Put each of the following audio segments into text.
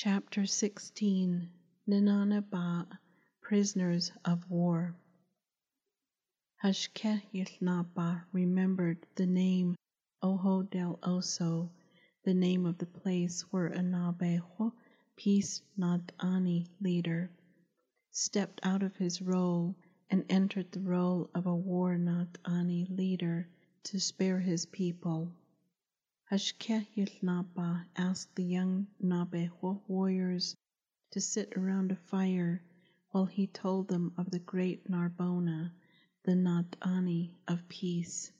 Chapter 16 Nínááníbaa Prisoners of War Hashké Yił Naabaah remembered the name Ojo del Oso, the name of the place where a Nabejo peace Nadani leader stepped out of his role and entered the role of a war Nadani leader to spare his people. Hashké Yił Naabaah asked the young Nabejo warriors to sit around a fire while he told them of the great Narbona, the Nadani of peace.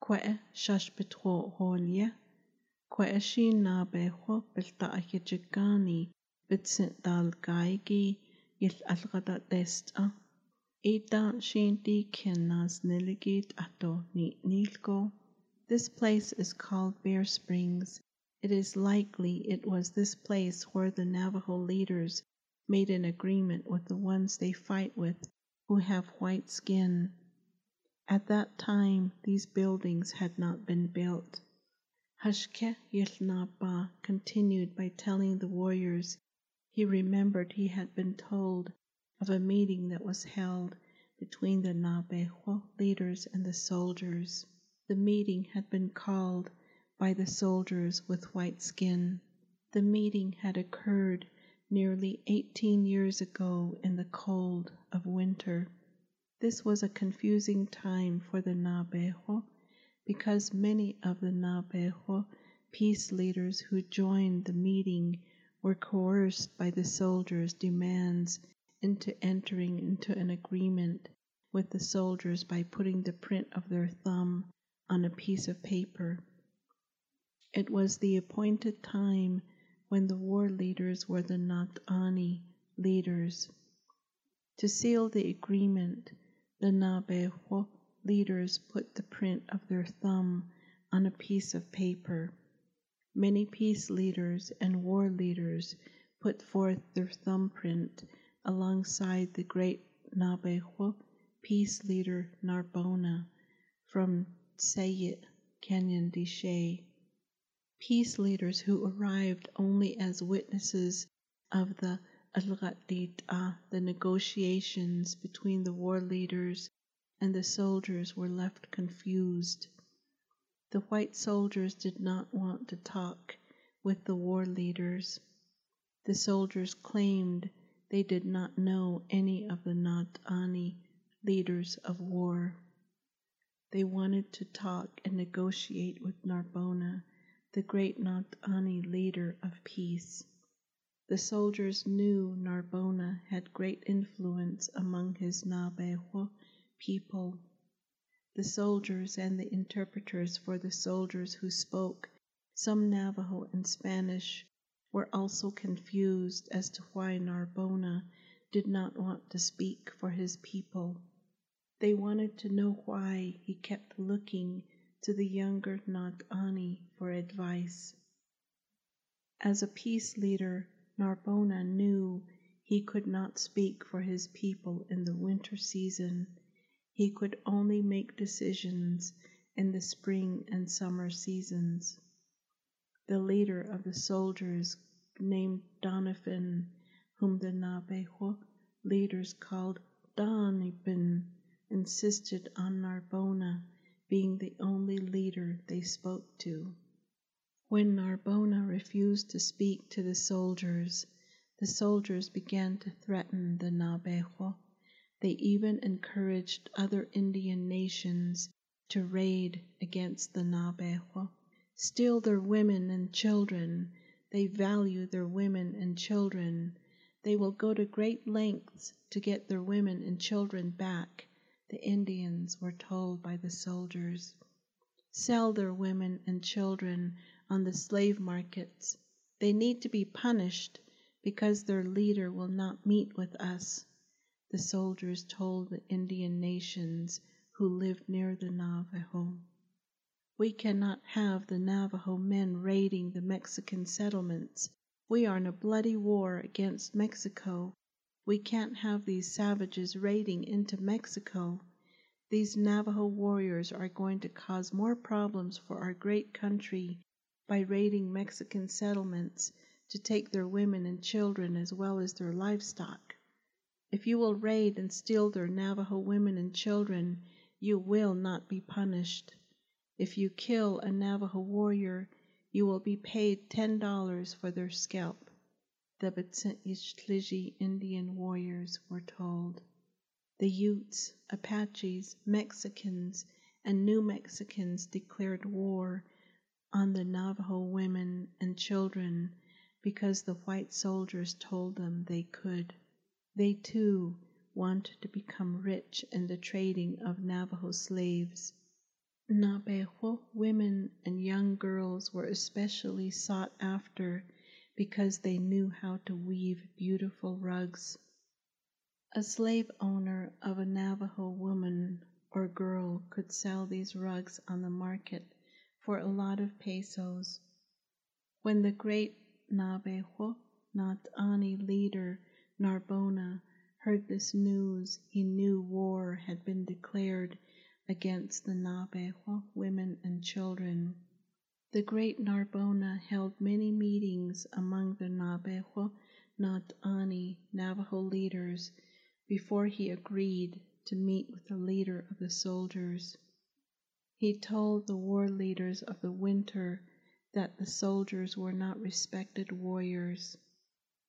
Kwe shashbetwo holye, kwe shi Nabejo beltaakijigani bitsint dal gaigi yil algada desta. Ita shinti kinas niligit ato ni nilko. This place is called Bear Springs. It is likely it was this place where the Navajo leaders made an agreement with the ones they fight with who have white skin. At that time, these buildings had not been built. Hashke Yilnaba continued by telling the warriors he remembered he had been told of a meeting that was held between the Nabejo leaders and the soldiers. The meeting had been called by the soldiers with white skin. The meeting had occurred nearly 18 years ago in the cold of winter. This was a confusing time for the Nabejo because many of the Nabejo peace leaders who joined the meeting were coerced by the soldiers' demands into entering into an agreement with the soldiers by putting the print of their thumb on a piece of paper. It was the appointed time when the war leaders were the Natani leaders. To seal the agreement, the Nabejo leaders put the print of their thumb on a piece of paper. Many peace leaders and war leaders put forth their thumbprint alongside the great Nabejo peace leader Narbona from Sayit Canyon de Chelly. Peace leaders who arrived only as witnesses of the Algatita, the negotiations between the war leaders and the soldiers were left confused. The white soldiers did not want to talk with the war leaders. The soldiers claimed they did not know any of the Nadani leaders of war. They wanted to talk and negotiate with Narbona, the great Nadani leader of peace. The soldiers knew Narbona had great influence among his Nabejo people. The soldiers and the interpreters for the soldiers who spoke some Navajo and Spanish were also confused as to why Narbona did not want to speak for his people. They wanted to know why he kept looking to the younger Nagani for advice. As a peace leader, Narbona knew he could not speak for his people in the winter season. He could only make decisions in the spring and summer seasons. The leader of the soldiers, named Doniphan, whom the Nabejo leaders called Donipin, insisted on Narbona being the only leader they spoke to. When Narbona refused to speak to the soldiers, the soldiers began to threaten the Nabejo. They even encouraged other Indian nations to raid against the Nabejo, steal their women and children. They value their women and children. They will go to great lengths to get their women and children back the Indians were told by the soldiers. Sell their women and children on the slave markets. They need to be punished because their leader will not meet with us, the soldiers told the Indian nations who lived near the Navajo. We cannot have the Navajo men raiding the Mexican settlements. We are in a bloody war against Mexico we can't have these savages raiding into Mexico. These Navajo warriors are going to cause more problems for our great country by raiding Mexican settlements to take their women and children as well as their livestock. If you will raid and steal their Navajo women and children, you will not be punished. If you kill a Navajo warrior, you will be paid ten dollars for their scalp, the B'tselishtliji Indian warriors were told. The Utes, Apaches, Mexicans, and New Mexicans declared war on the Navajo women and children because the white soldiers told them they could. They too wanted to become rich in the trading of Navajo slaves. Navajo women and young girls were especially sought after because they knew how to weave beautiful rugs. A slave owner of a Navajo woman or girl could sell these rugs on the market for a lot of pesos. When the great Navajo Natani leader Narbona heard this news, he knew war had been declared against the Navajo women and children. The great Narbona held many meetings among the Navajo Natani Navajo leaders before he agreed to meet with the leader of the soldiers. He told the war leaders of the winter that the soldiers were not respected warriors.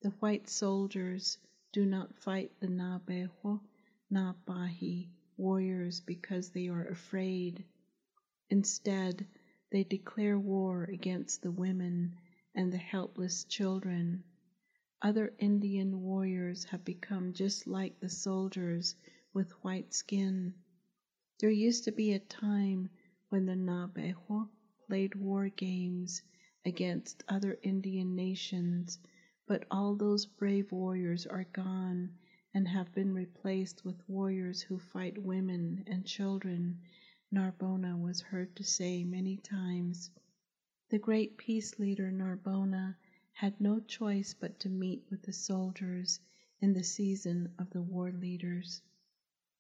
The white soldiers do not fight the Navajo, Napahi warriors because they are afraid. Instead, they declare war against the women and the helpless children. Other Indian warriors have become just like the soldiers with white skin. There used to be a time when the Navajo played war games against other Indian nations but all those brave warriors are gone and have been replaced with warriors who fight women and children, Narbona was heard to say many times. The great peace leader Narbona had no choice but to meet with the soldiers in the season of the war leaders.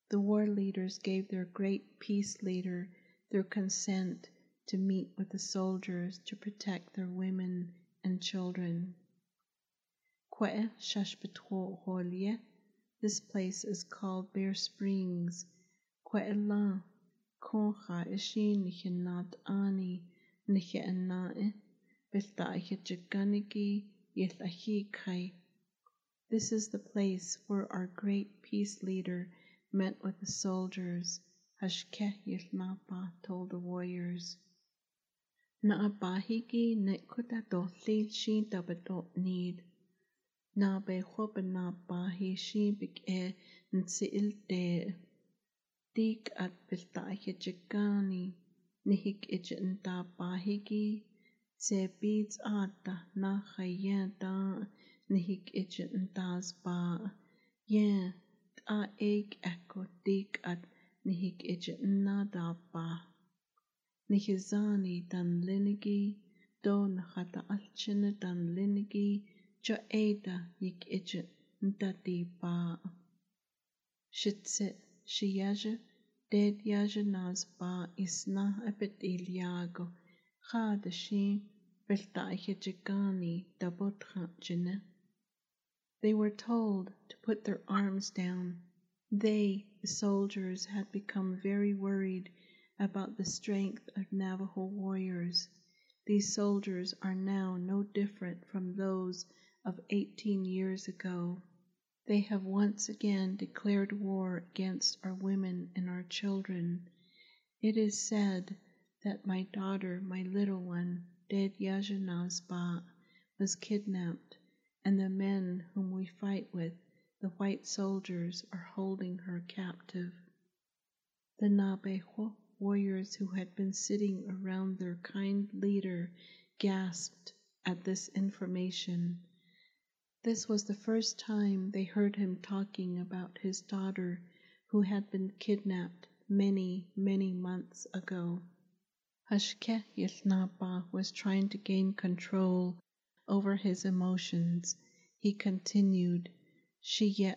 The war leaders gave their great peace leader their consent to meet with the soldiers to protect their women and children. This place is called Bear Springs. Kwa'elan, Koncha Ishin Nichinat Ani, Nichanae, Bilta'ichaganiki, Yitlahikai. This is the place where our great peace leader met with the soldiers, Hashkeh Yilnapa told the warriors. Naabahiki Nekuta Dohlil Shin Tabadot Need. na be na bahi shi big e nsil Tiik'ak pilta'ayajchakani nijik ich ntapajiki tsepi tz'atajna jaya ta nijik ich ntaspa'a yá t'a'ek ajk'otik'at nijik ich natapaj nijisani tanliniki tonajata'alchini tanliniki cho'eita yik ti pa shitse Yaja nas pa isna belta hijigani dabotha jine. They were told to put their arms down. They, the soldiers, had become very worried about the strength of Navajo warriors. These soldiers are now no different from those of 18 years ago. They have once again declared war against our women and our children. It is said that my daughter, my little one, Dead Yajanazba, was kidnapped, and the men whom we fight with, the white soldiers, are holding her captive. The Nabejo warriors who had been sitting around their kind leader gasped at this information. This was the first time they heard him talking about his daughter who had been kidnapped many, many months ago. Hashke Yilnapa was trying to gain control over his emotions. He continued, Shiye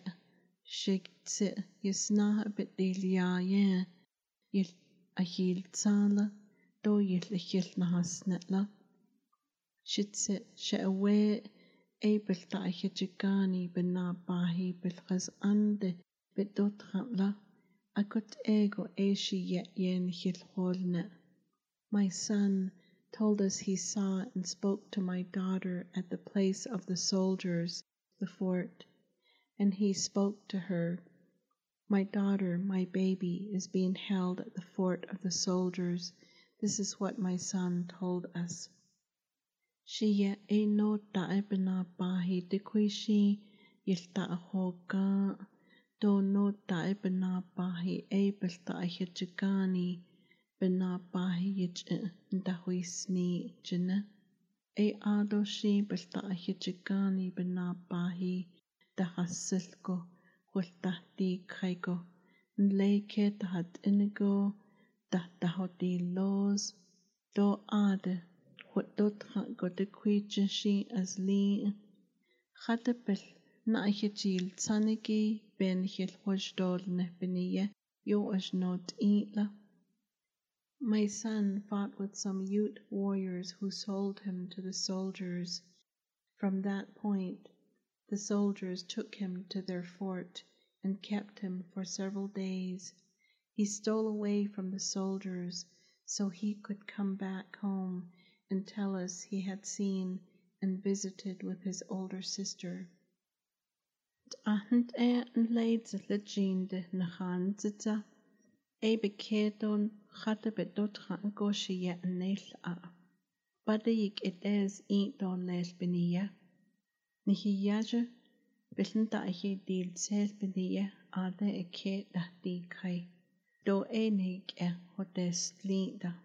Shigtse Yisna Bidilia Yil Ahil Tsala Do Yil Yil Nahasnetla Ego eshi yen. My son told us he saw and spoke to my daughter at the place of the soldiers, the fort, and he spoke to her. My daughter, my baby, is being held at the fort of the soldiers. This is what my son told us. Siya ino taipnapaahi ticuisi yilta'ajoca tono taipnapaahi eipel ta'ajiacicani pnapaahi yich'i ntajuisni chine ei adoxi pelta'ajiacicani pnapaahi tajasilco cualtajticjaico nleique tajat'inico tajtajotilos tooade yich ndahui sni jina e ado shi bil ta hitchigani bina pahi da hasilko hul tahti kaiko nleke tahat inigo da tahoti los do ade what dot go de kwiche shi as li Gatepel na hichil tsaniki ben hil hojdol ne beniye yo eatla. My son fought with some Ute warriors who sold him to the soldiers. From that point, the soldiers took him to their fort and kept him for several days. He stole away from the soldiers so he could come back home and tell us he had seen and visited with his older sister. Ahnt e an leid le jinde na hanzita e beketon hatte bedot han goshi ye neil a. Bade ik edes eat don les benia. Ni hi yaje billen da hi dil sel benia ade e ke da di kai. Do enig e hodes linda. Shidene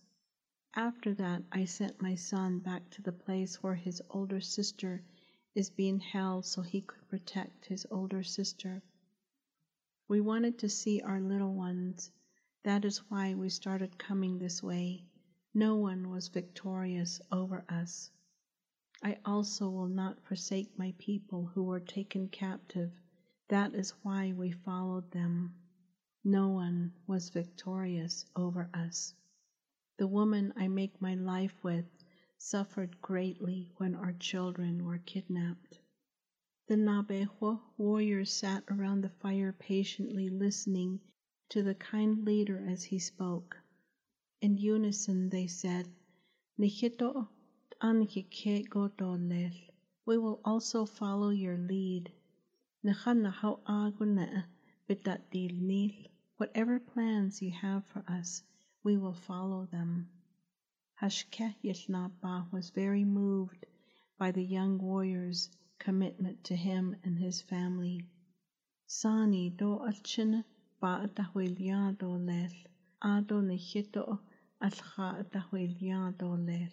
after that, I sent my son back to the place where his older sister is being held so he could protect his older sister. We wanted to see our little ones. That is why we started coming this way. No one was victorious over us. I also will not forsake my people who were taken captive. That is why we followed them. No one was victorious over us. The woman I make my life with suffered greatly when our children were kidnapped. The Nabejo warriors sat around the fire patiently listening to the kind leader as he spoke. In unison they said, Nihito lel. We will also follow your lead. Whatever plans you have for us, we will follow them. Hashké was very moved by the young warrior's commitment to him and his family. Sani do alchin ba do lel, ado nihito alcha do lel.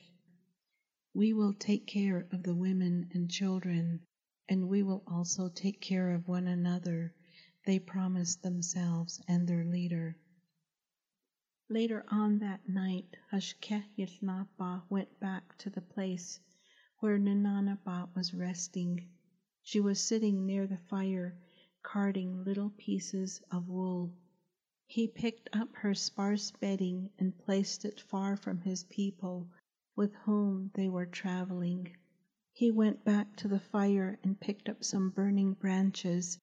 We will take care of the women and children, and we will also take care of one another, they promised themselves and their leader. Later on that night, Hashké went back to the place where Nínááníbaa was resting. She was sitting near the fire, carding little pieces of wool. He picked up her sparse bedding and placed it far from his people with whom they were traveling. He went back to the fire and picked up some burning branches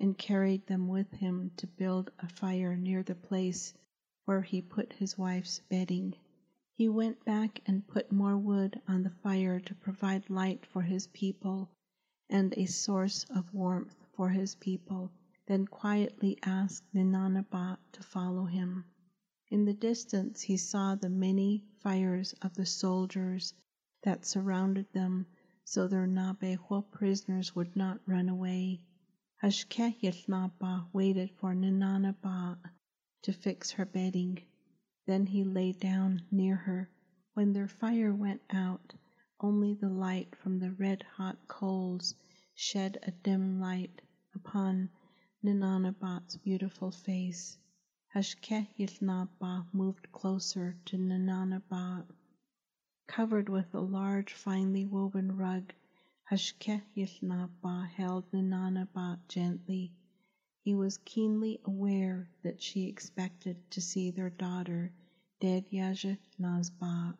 and carried them with him to build a fire near the place where he put his wife's bedding. He went back and put more wood on the fire to provide light for his people and a source of warmth for his people, then quietly asked Nínááníbaa to follow him. In the distance he saw the many fires of the soldiers that surrounded them so their Nabeho prisoners would not run away. Hashké Yił Naabaah waited for Nínááníbaa to fix her bedding. Then he lay down near her. When their fire went out, only the light from the red hot coals shed a dim light upon Nínááníbaa's beautiful face. Hashké Yił Naabaah moved closer to Nínááníbaa. Covered with a large, finely woven rug, Hashké Yił Naabaah held Nínááníbaa gently. He was keenly aware that she expected to see their daughter, Dedyaja Nazba.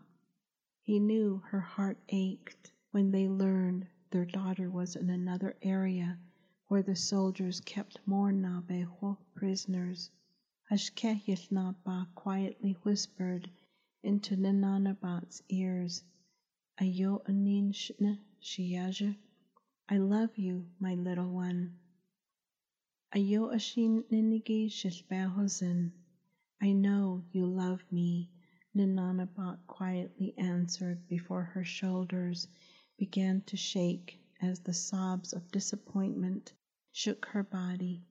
He knew her heart ached when they learned their daughter was in another area where the soldiers kept more Nabeho prisoners. Hashké Yił Naabaah quietly whispered into Nínááníbaa's ears, Ayo anin shne shiyaja. I love you, my little one. Ayo ashin ninigi shishbehozin. I know you love me, Nínááníbaa quietly answered before her shoulders began to shake as the sobs of disappointment shook her body.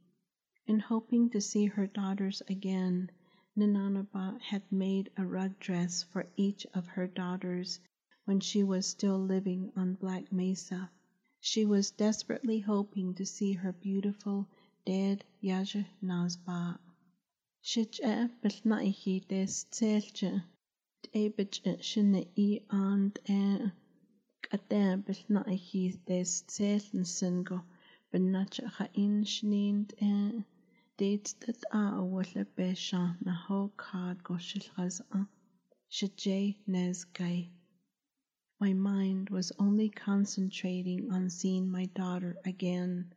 In hoping to see her daughters again, Nananabot had made a rug dress for each of her daughters when she was still living on Black Mesa. She was desperately hoping to see her beautiful dead Yaja Nazba. Shitja eh, bilnaihi eh, des tselja, debit eh, shine i and e kadam bilnaihi des tseln singo, benacha ha in shnind e. Wala besha na ho card go shilhaz a shijay nezgai. My mind was only concentrating on seeing my daughter again.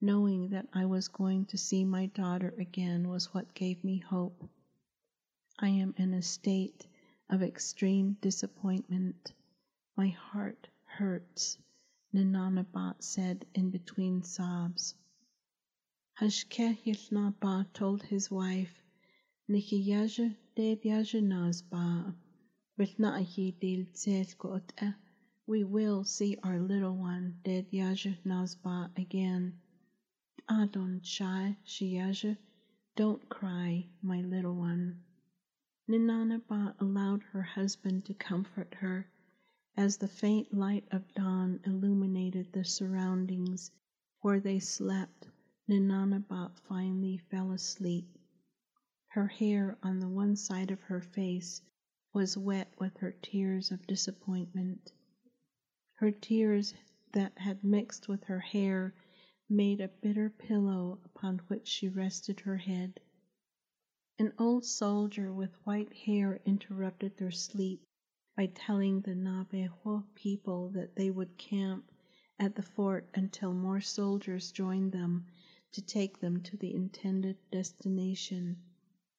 Knowing that I was going to see my daughter again was what gave me hope. I am in a state of extreme disappointment. My heart hurts, Nínááníbaa said in between sobs. Hashké Yił Naabaah told his wife, Nikiyaja dedyaja nazba, bilnaahi dil tselkota. We will see our little one, dedyaja nazba, again. Adon shai shiyaja. Don't cry, my little one. Nínááníbaa allowed her husband to comfort her. As the faint light of dawn illuminated the surroundings where they slept, Nínááníbaa finally fell asleep. Her hair on the one side of her face was wet with her tears of disappointment. Her tears that had mixed with her hair made a bitter pillow upon which she rested her head. An old soldier with white hair interrupted their sleep by telling the Nabeho people that they would camp at the fort until more soldiers joined them to take them to the intended destination.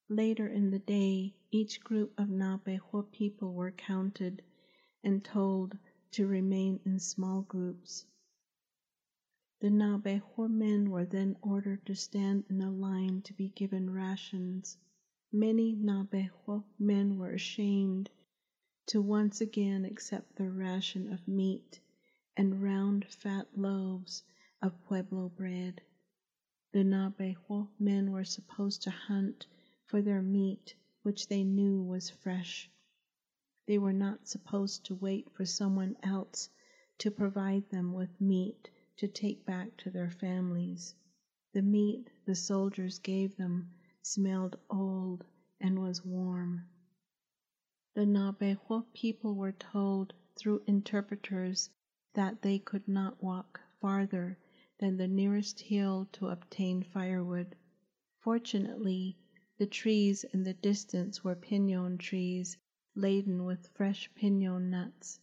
Later in the day, each group of Nabeho people were counted and told to remain in small groups. The Nabeho men were then ordered to stand in a line to be given rations. Many Nabeho men were ashamed to once again accept their ration of meat and round fat loaves of Pueblo bread. The Nabeho men were supposed to hunt for their meat, which they knew was fresh. They were not supposed to wait for someone else to provide them with meat to take back to their families. The meat the soldiers gave them smelled old and was warm. The Nabeho people were told through interpreters that they could not walk farther than the nearest hill to obtain firewood. Fortunately, the trees in the distance were pinon trees laden with fresh pinon nuts.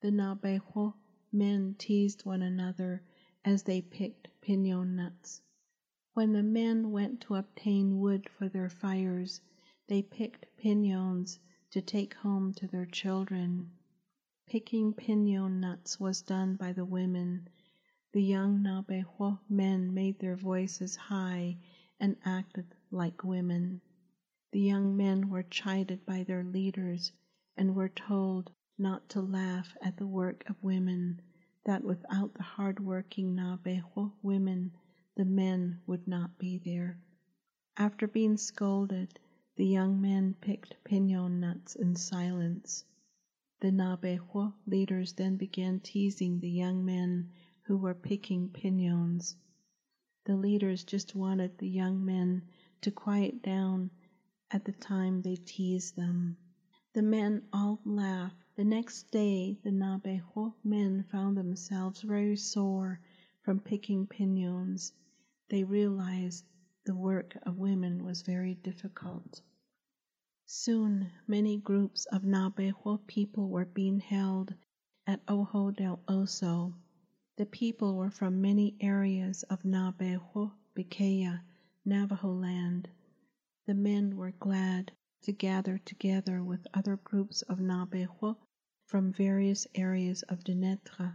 The Nabeho men teased one another as they picked pinon nuts. When the men went to obtain wood for their fires, they picked pinons to take home to their children. Picking pinon nuts was done by the women. The young Nabeho men made their voices high and acted like women. The young men were chided by their leaders and were told not to laugh at the work of women, that without the hard-working Nabeho women, the men would not be there. After being scolded, the young men picked pinon nuts in silence. The Nabeho leaders then began teasing the young men who were picking pinons. The leaders just wanted the young men to quiet down at the time they teased them. The men all laughed. The next day the Nabejo men found themselves very sore from picking piñons. They realized the work of women was very difficult. Soon many groups of Nabejo people were being held at Ojo del Oso. The people were from many areas of Nabejo, Bikaya, Navajo land. The men were glad to gather together with other groups of Navajo from various areas of Dinétah,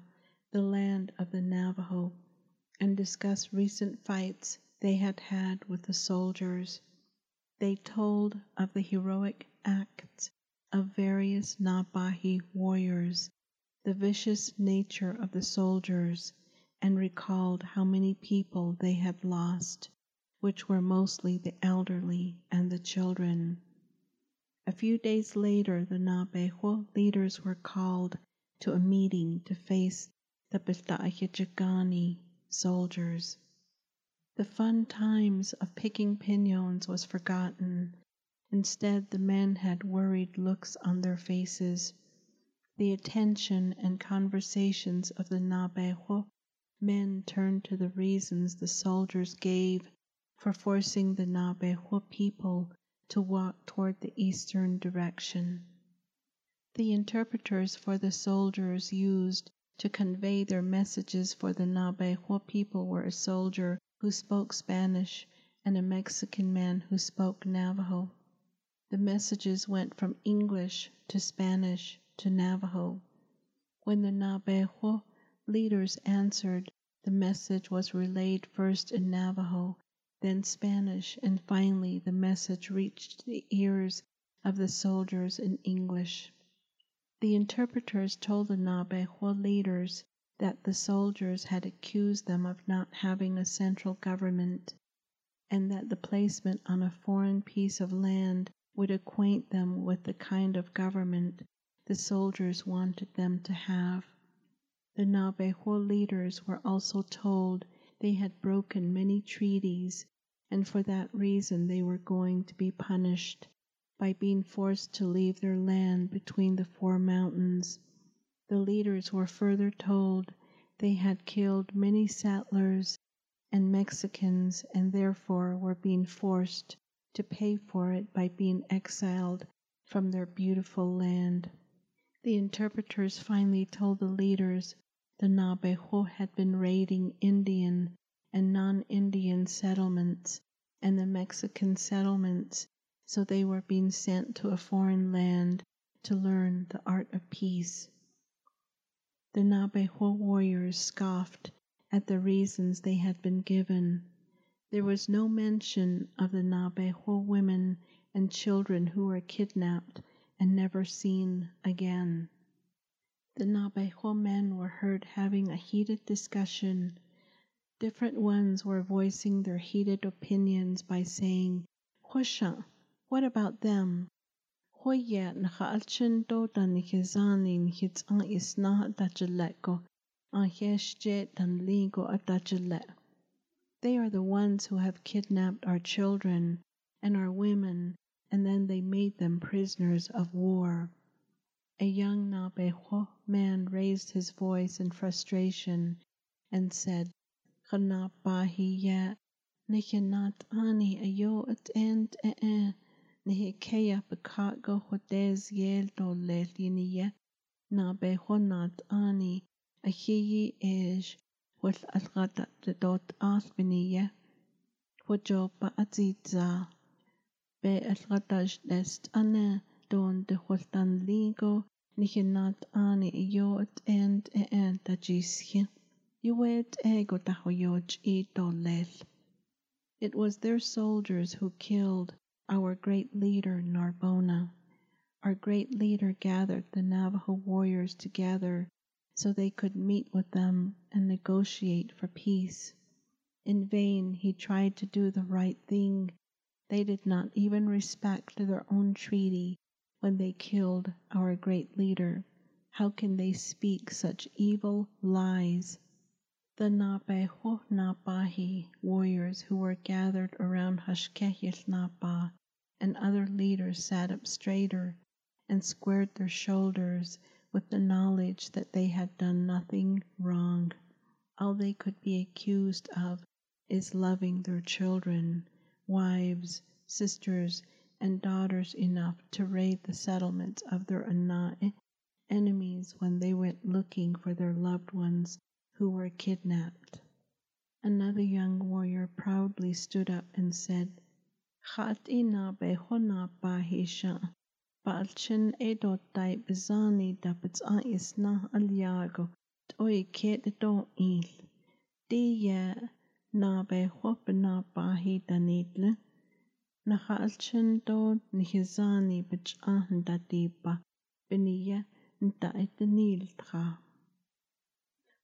the land of the Navajo, and discuss recent fights they had had with the soldiers. They told of the heroic acts of various Nabahi warriors, the vicious nature of the soldiers, and recalled how many people they had lost, which were mostly the elderly and the children. A few days later, the Nabejo leaders were called to a meeting to face the Pitahijagani soldiers. The fun times of picking piñons was forgotten. Instead, the men had worried looks on their faces. The attention and conversations of the Nabejo men turned to the reasons the soldiers gave for forcing the Nabejo people to walk toward the eastern direction. The interpreters for the soldiers used to convey their messages for the Nabejo people were a soldier who spoke Spanish, and a Mexican man who spoke Navajo. The messages went from English to Spanish to Navajo. When the Nabejo leaders answered, the message was relayed first in Navajo, then Spanish, and finally the message reached the ears of the soldiers in English. The interpreters told the Navajo leaders that the soldiers had accused them of not having a central government, and that the placement on a foreign piece of land would acquaint them with the kind of government the soldiers wanted them to have. The Navajo leaders were also told they had broken many treaties, and for that reason they were going to be punished by being forced to leave their land between the four mountains. The leaders were further told they had killed many settlers and Mexicans and therefore were being forced to pay for it by being exiled from their beautiful land. The interpreters finally told the leaders the Nabejo had been raiding Indian and non-Indian settlements and the Mexican settlements, so they were being sent to a foreign land to learn the art of peace. The Nabejo warriors scoffed at the reasons they had been given. There was no mention of the Nabejo women and children who were kidnapped and never seen again. The Nabejo men were heard having a heated discussion. Different ones were voicing their heated opinions by saying, Husha, what about them? Hoya nakaalchin do dan tota nikizanin hits ang isna dajaleko ang ah, heshje dan ligo adajale. They are the ones who have kidnapped our children and our women, and then they made them prisoners of war. A young Nabejo man raised his voice in frustration and said, Khanapahiya Nikinat ani ayo at end eh Nehekea Bakago Hodez Yel do Lelinia Na Behonat Ani Ahiyi Ej With Algata Dot Asbiniya Wajo Baazitza Be Algataj Dest Ane Don de Holtan Ligo Nihinat Ani Yo at End En Dajisje Yuet Ego Dahoyoj E Dolel It was their soldiers who killed our great leader Narbona. Our great leader gathered the Navajo warriors together so they could meet with them and negotiate for peace. In vain he tried to do the right thing. They did not even respect their own treaty when they killed our great leader. How can they speak such evil lies? The Nabeho Nabahi warriors who were gathered around Hashké Yił Naabaah and other leaders sat up straighter and squared their shoulders with the knowledge that they had done nothing wrong. All they could be accused of is loving their children, wives, sisters, and daughters enough to raid the settlements of their enemies when they went looking for their loved ones who were kidnapped. Another young warrior proudly stood up and said, Khatina behona bahisha, balchin edotai bizani dabitsa isna alyago, toi ket do il. Dia na behopna bahi danidle,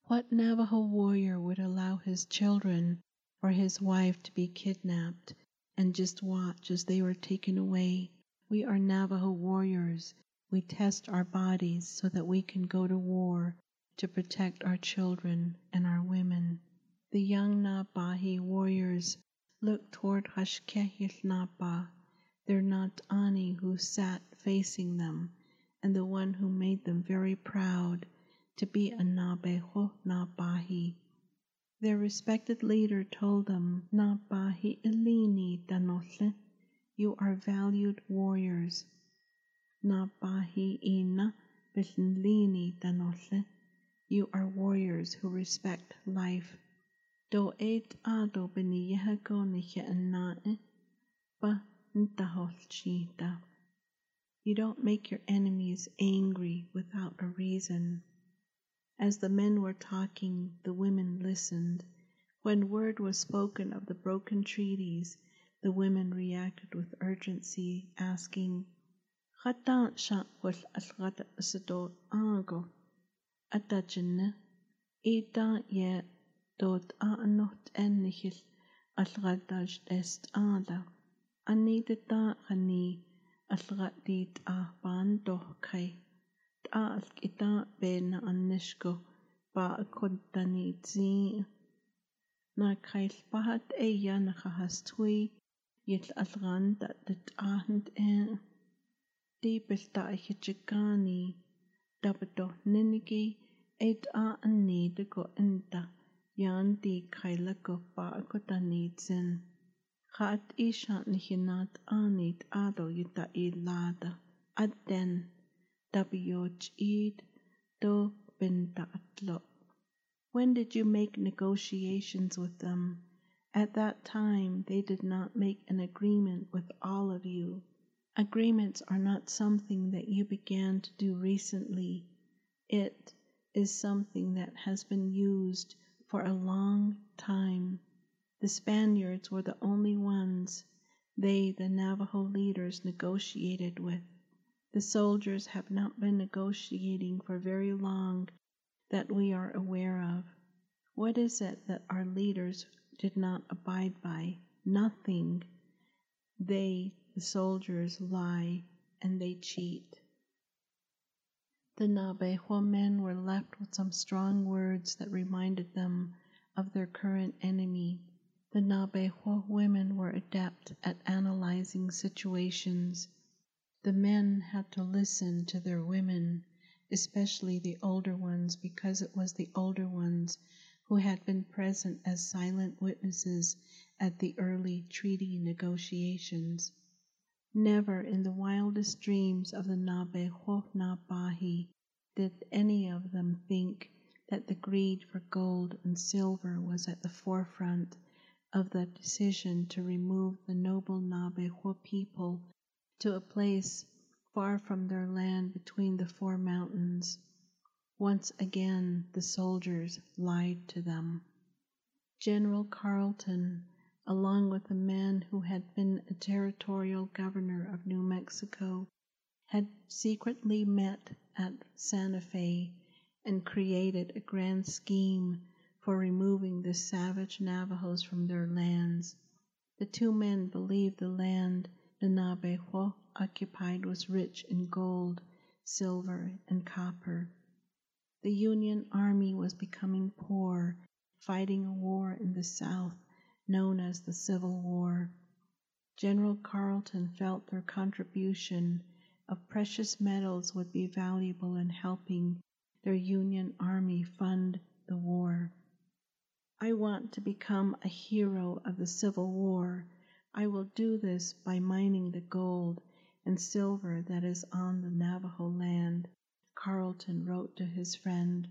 What Navajo warrior would allow his children or his wife to be kidnapped and just watch as they were taken away? We are Navajo warriors. We test our bodies so that we can go to war to protect our children and our women. The young Nabahi warriors looked toward Hashké Yił Naabaah, their Natani who sat facing them, and the one who made them very proud to be a Nabeho Nabahi. Their respected leader told them, Nabahi Ilini Danotle, you are valued warriors. Nabahi Ina Bitlini Danotle, you are warriors who respect life. You don't make your enemies angry without a reason. As the men were talking, the women listened. When word was spoken of the broken treaties, the women reacted with urgency, asking, Khatan shaqwal alghada asado ango. Atachinne, ita dort Tot er något ennigis, allradals est ada. Anide taarani, allradit ahvaan tohkai. Taalk ita beena annisko, paakottani tsiin. Nakais pahat ei janahastui, jet allran tatet ahnt en. Tiipel taihitsikani, tapetoh ninigi, et a aanni teko entä. Go inta yan di kaila go ba kotani zin. Gaat isha nichinat anit ado yuta ilada. Bintatlo. When did you make negotiations with them? At that time, they did not make an agreement with all of you. Agreements are not something that you began to do recently. It is something that has been used for a long time. The Spaniards were the only ones they, the Navajo leaders, negotiated with. The soldiers have not been negotiating for very long that we are aware of. What is it that our leaders did not abide by? Nothing. They, the soldiers, lie and they cheat. The Nabejo men were left with some strong words that reminded them of their current enemy. The Nabejo women were adept at analyzing situations. The men had to listen to their women, especially the older ones, because it was the older ones who had been present as silent witnesses at the early treaty negotiations. Never in the wildest dreams of the Nabeho Nabahi did any of them think that the greed for gold and silver was at the forefront of the decision to remove the noble Nabeho people to a place far from their land between the four mountains. Once again, the soldiers lied to them. General Carleton, along with a man who had been a territorial governor of New Mexico, had secretly met at Santa Fe and created a grand scheme for removing the savage Navajos from their lands. The two men believed the land the Navajo occupied was rich in gold, silver, and copper. The Union Army was becoming poor fighting a war in the South known as the Civil War. General Carleton felt their contribution of precious metals would be valuable in helping their Union Army fund the war. I want to become a hero of the Civil War. I will do this by mining the gold and silver that is on the Navajo land, Carleton wrote to his friend.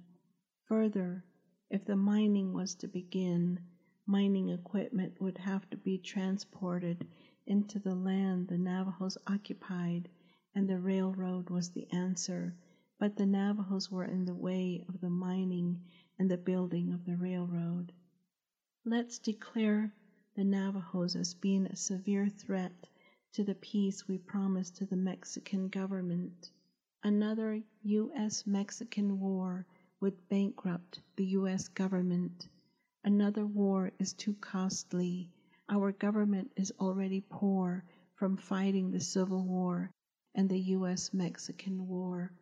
Further, if the mining was to begin, mining equipment would have to be transported into the land the Navajos occupied, and the railroad was the answer. But the Navajos were in the way of the mining and the building of the railroad. Let's declare the Navajos as being a severe threat to the peace we promised to the Mexican government. Another U.S. Mexican war would bankrupt the U.S. government. Another war is too costly. Our government is already poor from fighting the Civil War and the U.S. Mexican War.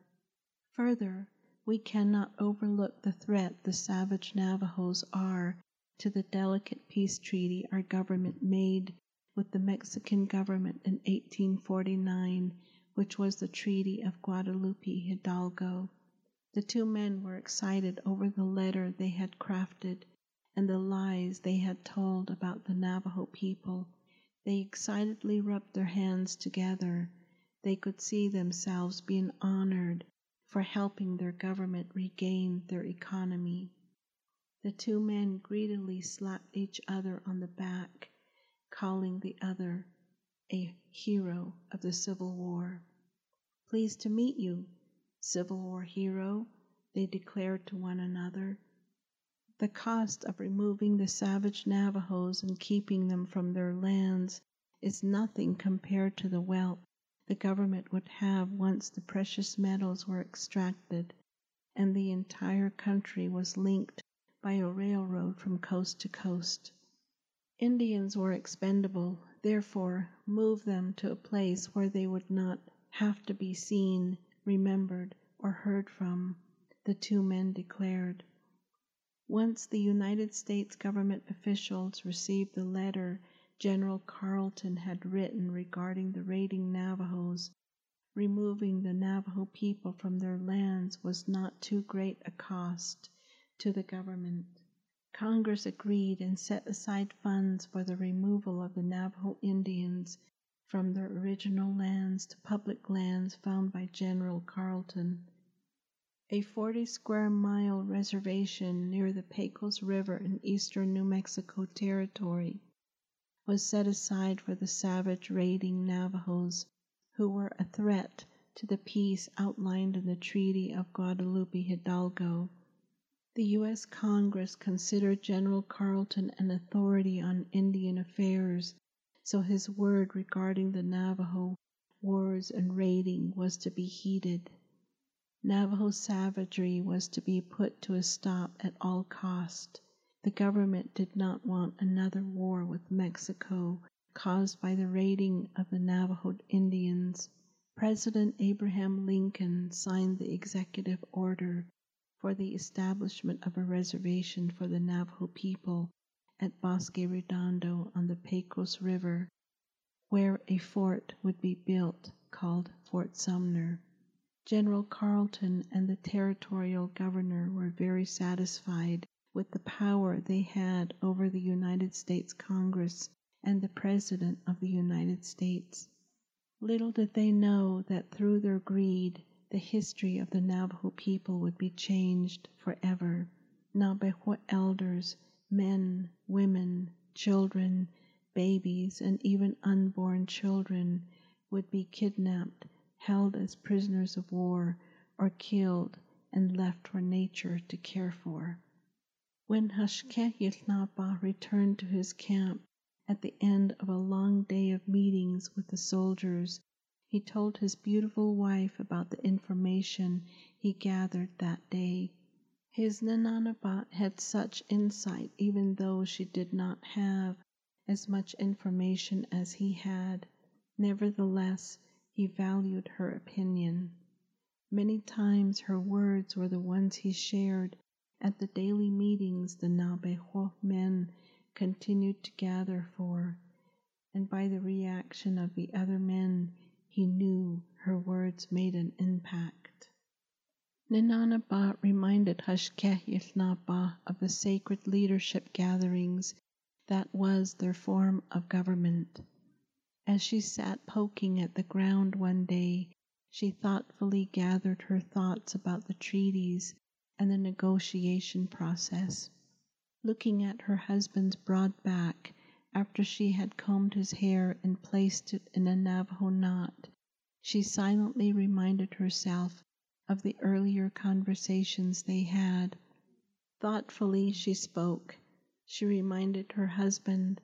Further, we cannot overlook the threat the savage Navajos are to the delicate peace treaty our government made with the Mexican government in 1849, which was the Treaty of Guadalupe Hidalgo. The two men were excited over the letter they had crafted and the lies they had told about the Navajo people. They excitedly rubbed their hands together. They could see themselves being honored for helping their government regain their economy. The two men greedily slapped each other on the back calling the other a hero of the Civil War. Pleased to meet you, Civil War hero, they declared to one another. The cost of removing the savage Navajos and keeping them from their lands is nothing compared to the wealth the government would have once the precious metals were extracted and the entire country was linked by a railroad from coast to coast. Indians were expendable, therefore move them to a place where they would not have to be seen, remembered, or heard from, the two men declared. Once the United States government officials received the letter General Carleton had written regarding the raiding Navajos, removing the Navajo people from their lands was not too great a cost to the government. Congress agreed and set aside funds for the removal of the Navajo Indians from their original lands to public lands found by General Carleton. A 40 square mile reservation near the Pecos River in eastern New Mexico Territory was set aside for the savage raiding Navajos who were a threat to the peace outlined in the Treaty of Guadalupe Hidalgo. The U.S. Congress considered General Carleton an authority on Indian affairs, so his word regarding the Navajo wars and raiding was to be heeded. Navajo savagery was to be put to a stop at all cost. The government did not want another war with Mexico caused by the raiding of the Navajo Indians. President Abraham Lincoln signed the executive order for the establishment of a reservation for the Navajo people at Bosque Redondo on the Pecos River, where a fort would be built called Fort Sumner. General Carleton and the territorial governor were very satisfied with the power they had over the United States Congress and the President of the United States. Little did they know that through their greed the history of the Navajo people would be changed forever. Navajo elders, men, women, children, babies, and even unborn children would be kidnapped, held as prisoners of war, or killed and left for nature to care for. When Hashké returned to his camp at the end of a long day of meetings with the soldiers, he told his beautiful wife about the information he gathered that day. His Nínááníbaa had such insight even though she did not have as much information as he had. Nevertheless, he valued her opinion. Many times her words were the ones he shared, At the daily meetings the Naabeehó men continued to gather for, and by the reaction of the other men, he knew her words made an impact. Ninana reminded Hashké of the sacred leadership gatherings that was their form of government. As she sat poking at the ground one day, she thoughtfully gathered her thoughts about the treaties and the negotiation process. Looking at her husband's broad back after she had combed his hair and placed it in a Navajo knot, she silently reminded herself of the earlier conversations they had. Thoughtfully she spoke. She reminded her husband,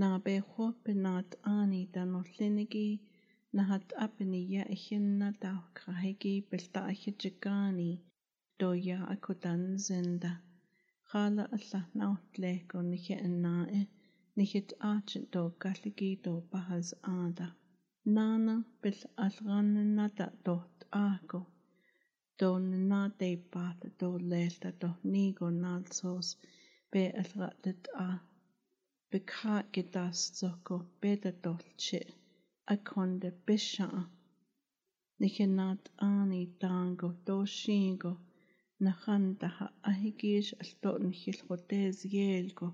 na be chwp na ani dan o llynigi, na hat abni ia echin na da krahegi belta echidjigani, doia akudan zinda. Chala alla naut lego niche nae, nichit archit do galligi do bahas ada. Nana bil alran nada dot ago. Don na de bat do lelta do nigo nalsos be alratet a bekrakidastoko bedadolce akonde bisha nikinat ani tango doshingo nahandaha ahigish alton hilhotes yelgo.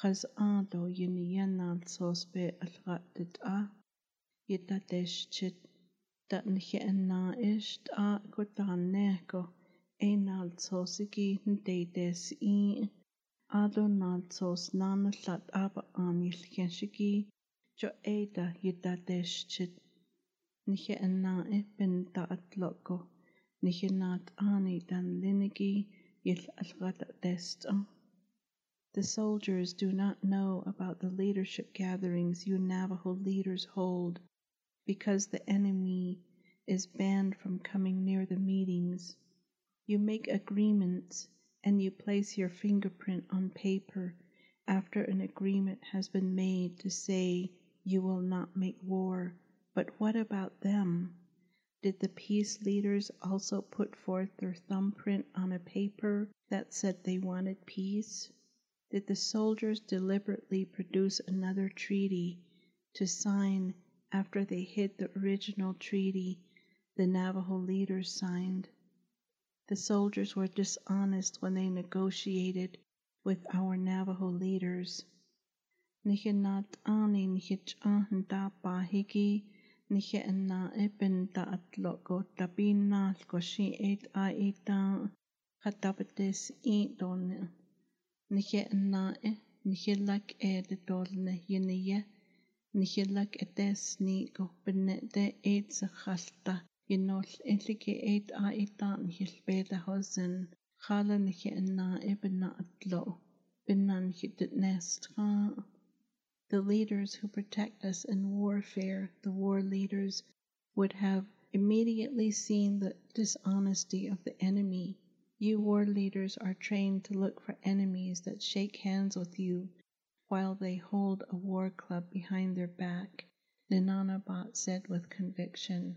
Khas ado yiniyanal sosbe algatit a yitateshchit tatnhi anna ish ta kutaneko einal sosigi nteides i. Aba e da atloko Niche nat ani dan linigi yil. The soldiers do not know about the leadership gatherings you Navajo leaders hold because the enemy is banned from coming near the meetings. You make agreements and you place your fingerprint on paper after an agreement has been made to say you will not make war. But what about them? Did the peace leaders also put forth their thumbprint on a paper that said they wanted peace? Did the soldiers deliberately produce another treaty to sign after they hid the original treaty the Navajo leaders signed. The soldiers were dishonest when they negotiated with our Navajo leaders. Nichenat ani nichich da bahigi niche na ibn da atloko tabina koshi et a ita katabates i don niche na e niche lak e de dolne yeniye Nihilak etes ni go benete eet hosen chala nihe na ebena atlo benan hit nest The leaders who protect us in warfare, the war leaders, would have immediately seen the dishonesty of the enemy. You war leaders are trained to look for enemies that shake hands with you while they hold a war club behind their back, Nínááníbaa said with conviction.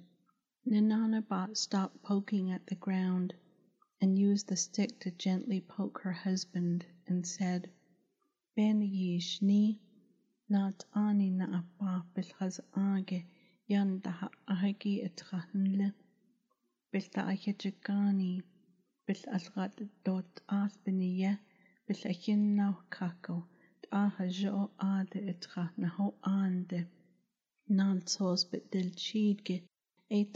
Nínááníbaa stopped poking at the ground and used the stick to gently poke her husband and said, Ben yish ni nat ani na apa bilhaz age yan daha ahagi etranle. Bilta ahijagani bil algat dot asbeniye bil ahinna kako aha jo ade etra na ho ande. Nan sos bit del chidge et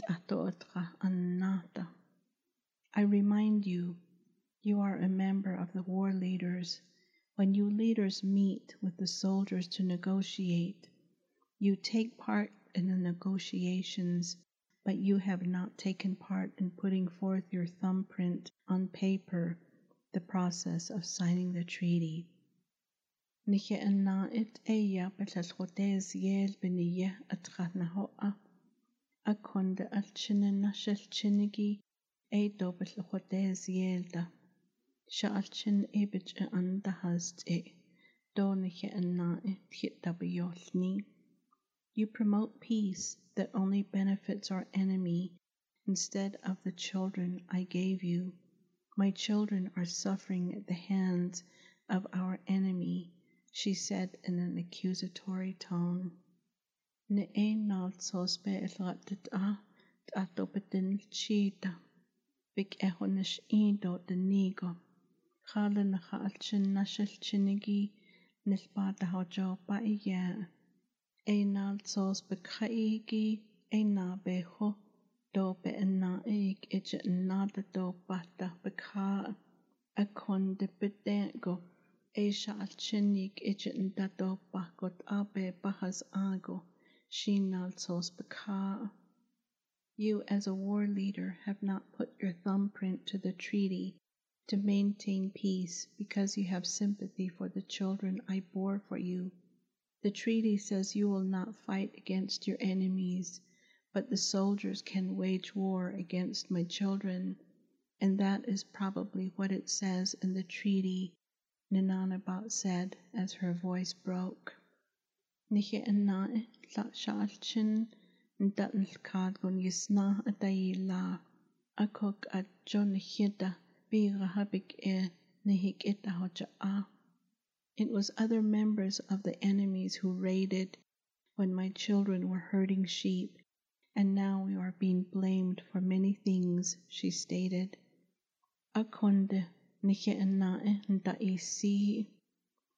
annata. I remind you, you are a member of the war leaders. When you leaders meet with the soldiers to negotiate, you take part in the negotiations, but you have not taken part in putting forth your thumbprint on paper, the process of signing the treaty. Nije enna it eia betlal chodez yel beniye atchana e dobel yelda. Ebich e anda hast e. Hitabiolni. You promote peace that only benefits our enemy instead of the children I gave you. My children are suffering at the hands of our enemy, she said in an accusatory tone. Ne'enaaltsoos pe'elxa'tit'a t'atopetenilchiita pik'ejuanex'iito tinico xala naja'alchin naxilchinigui nilpatajochoopa iyaa'a einaaltsoos pikja'iki einaapejo toope'ena'ik eche'ena'ata toopajtaj pikjaa'a akjontepete'eco exa'alchinik eche'entatopajkot ago iya. Ein nalt sos bekraigi ein na beho do be na ig itje nada do bata bekra. A kon de bedengo. Eisha al chinig itje ndado bakot abe bahas ago. Shinaltos Bakar. You, as a war leader, have not put your thumbprint to the treaty to maintain peace because you have sympathy for the children I bore for you. The treaty says you will not fight against your enemies, but the soldiers can wage war against my children, and that is probably what it says in the treaty, Nínááníbaa said as her voice broke. Nae eh, la shalchin yisna la akok at e a. It was other members of the enemies who raided when my children were herding sheep, and now we are being blamed for many things, she stated. Akonde nije nae eh, nda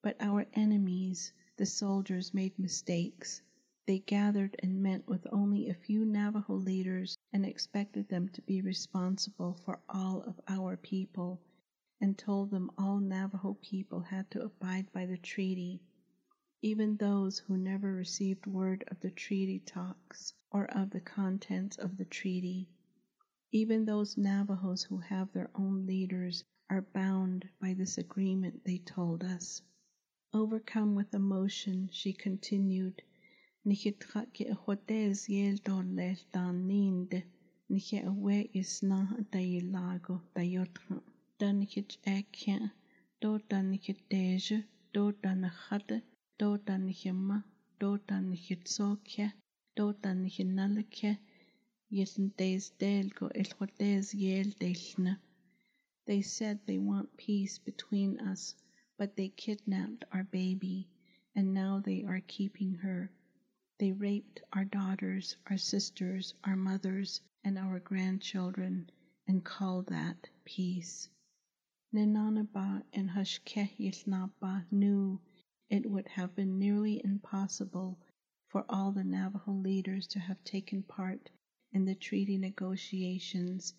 But our enemies, the soldiers, made mistakes. They gathered and met with only a few Navajo leaders and expected them to be responsible for all of our people, and told them all Navajo people had to abide by the treaty. Even those who never received word of the treaty talks or of the contents of the treaty. Even those Navajos who have their own leaders are bound by this agreement, they told us. Overcome with emotion, she continued, Nihitraki hodes yel dole dan ninde, nihe awe isna dailago dayotra, dan nihit ekya, do dan nihit deje, do dan hade, do dan nihima, do dan nihit sokya, do dan nihinalakya, yeln des delgo el hodes yel. They said they want peace between us but they kidnapped our baby, and now they are keeping her. They raped our daughters, our sisters, our mothers, and our grandchildren, and call that peace. Nínááníbaa and Hashké knew it would have been nearly impossible for all the Navajo leaders to have taken part in the treaty negotiations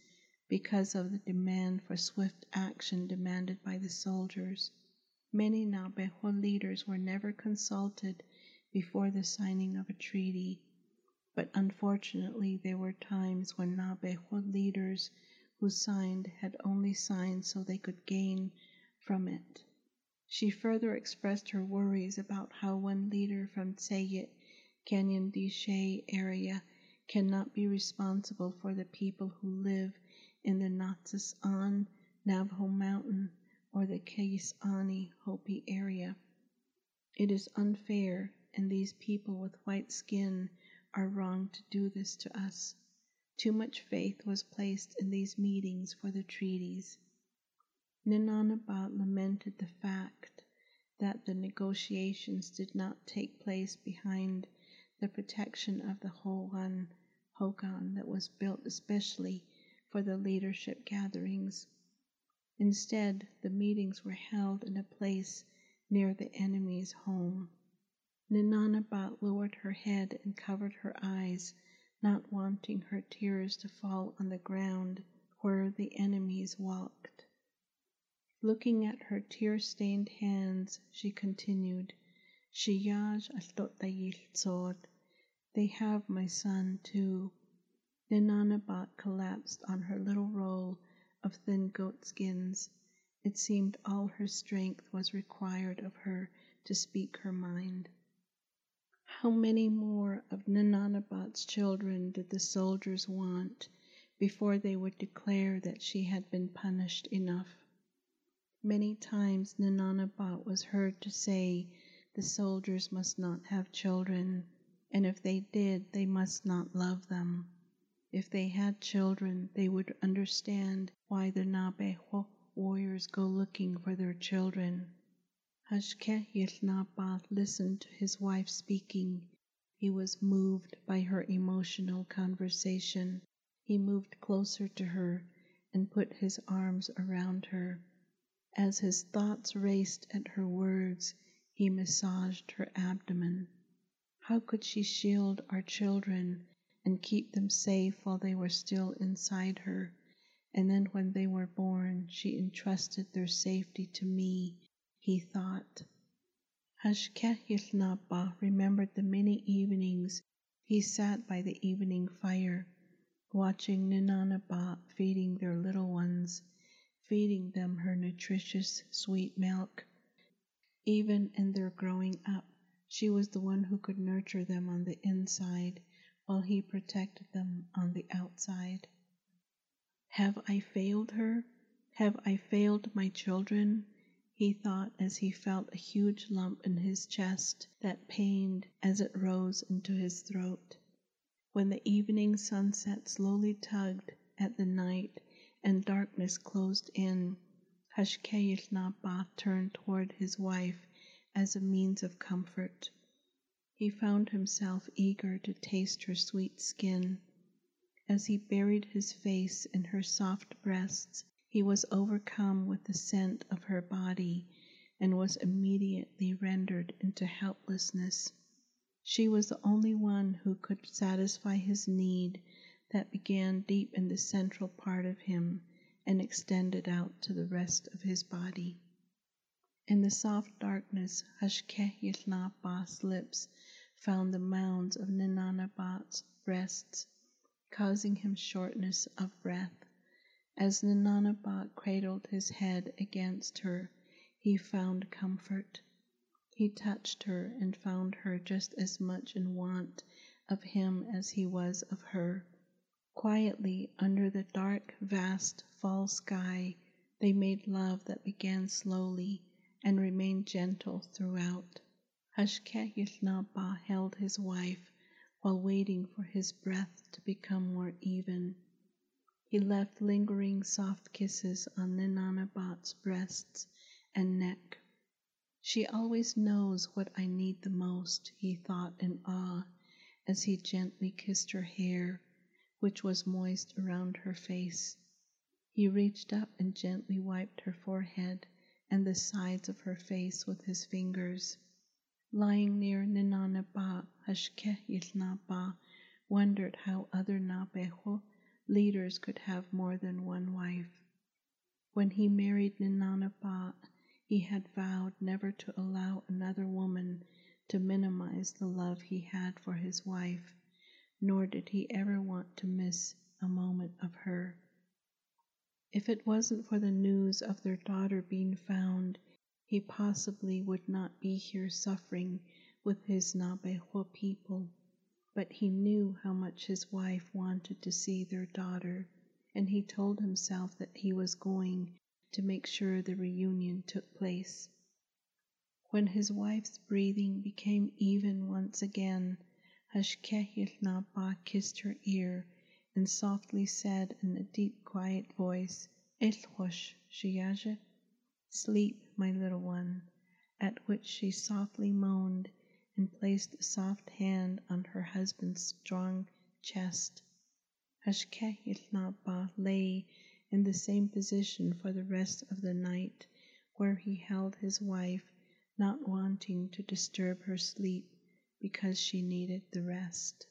because of the demand for swift action demanded by the soldiers. Many Navajo leaders were never consulted before the signing of a treaty, but unfortunately there were times when Navajo leaders who signed had only signed so they could gain from it. She further expressed her worries about how one leader from Tsayit Canyon de area cannot be responsible for the people who live in the Natsis on Navajo Mountain or the Kaisani Hopi area. It is unfair, and these people with white skin are wrong to do this to us. Too much faith was placed in these meetings for the treaties. Nínááníbaa lamented the fact that the negotiations did not take place behind the protection of the Hogan Hogan that was built especially for the leadership gatherings. Instead, the meetings were held in a place near the enemy's home. Nínááníbaa lowered her head and covered her eyes, not wanting her tears to fall on the ground where the enemies walked. Looking at her tear-stained hands, she continued, Shiyaj alotayil They have my son too. Nínááníbaa collapsed on her little roll of thin goat skins, It seemed all her strength was required of her to speak her mind. How many more of Nínááníbaa's children did the soldiers want before they would declare that she had been punished enough? Many times Nínááníbaa was heard to say the soldiers must not have children, and if they did they must not love them. If they had children, they would understand why the Naabeehó warriors go looking for their children. Hashké listened to his wife speaking. He was moved by her emotional conversation. He moved closer to her and put his arms around her. As his thoughts raced at her words, he massaged her abdomen. How could she shield our children and keep them safe while they were still inside her? And then when they were born, she entrusted their safety to me, he thought. Hashké remembered the many evenings he sat by the evening fire, watching Nínááníbaa feeding their little ones, feeding them her nutritious sweet milk. Even in their growing up, she was the one who could nurture them on the inside while he protected them on the outside. Have I failed her? Have I failed my children? He thought as he felt a huge lump in his chest that pained as it rose into his throat. When the evening sunset slowly tugged at the night and darkness closed in, Hashké turned toward his wife as a means of comfort. He found himself eager to taste her sweet skin. As he buried his face in her soft breasts, he was overcome with the scent of her body and was immediately rendered into helplessness. She was the only one who could satisfy his need that began deep in the central part of him and extended out to the rest of his body. In the soft darkness, Hashké lips found the mounds of Nínááníbaa's breasts causing him shortness of breath. As Nínááníbaa cradled his head against her, he found comfort. He touched her and found her just as much in want of him as he was of her. Quietly, under the dark, vast fall sky, they made love that began slowly and remained gentle throughout. Hashké held his wife while waiting for his breath to become more even. He left lingering soft kisses on Nínááníbaa's breasts and neck. She always knows what I need the most, he thought in awe as he gently kissed her hair, which was moist around her face. He reached up and gently wiped her forehead and the sides of her face with his fingers. Lying near Nínááníbaa, Hashké wondered how other Naabeehó leaders could have more than one wife. When he married Nínááníbaa, he had vowed never to allow another woman to minimize the love he had for his wife, nor did he ever want to miss a moment of her. If it wasn't for the news of their daughter being found, he possibly would not be here suffering with his Naabeehó people, but he knew how much his wife wanted to see their daughter, and he told himself that he was going to make sure the reunion took place. When his wife's breathing became even once again, Hashké kissed her ear and softly said in a deep, quiet voice, Ilhosh, Shiyaja, sleep, my little one, at which she softly moaned and placed a soft hand on her husband's strong chest. Hashké lay in the same position for the rest of the night, where he held his wife, not wanting to disturb her sleep because she needed the rest.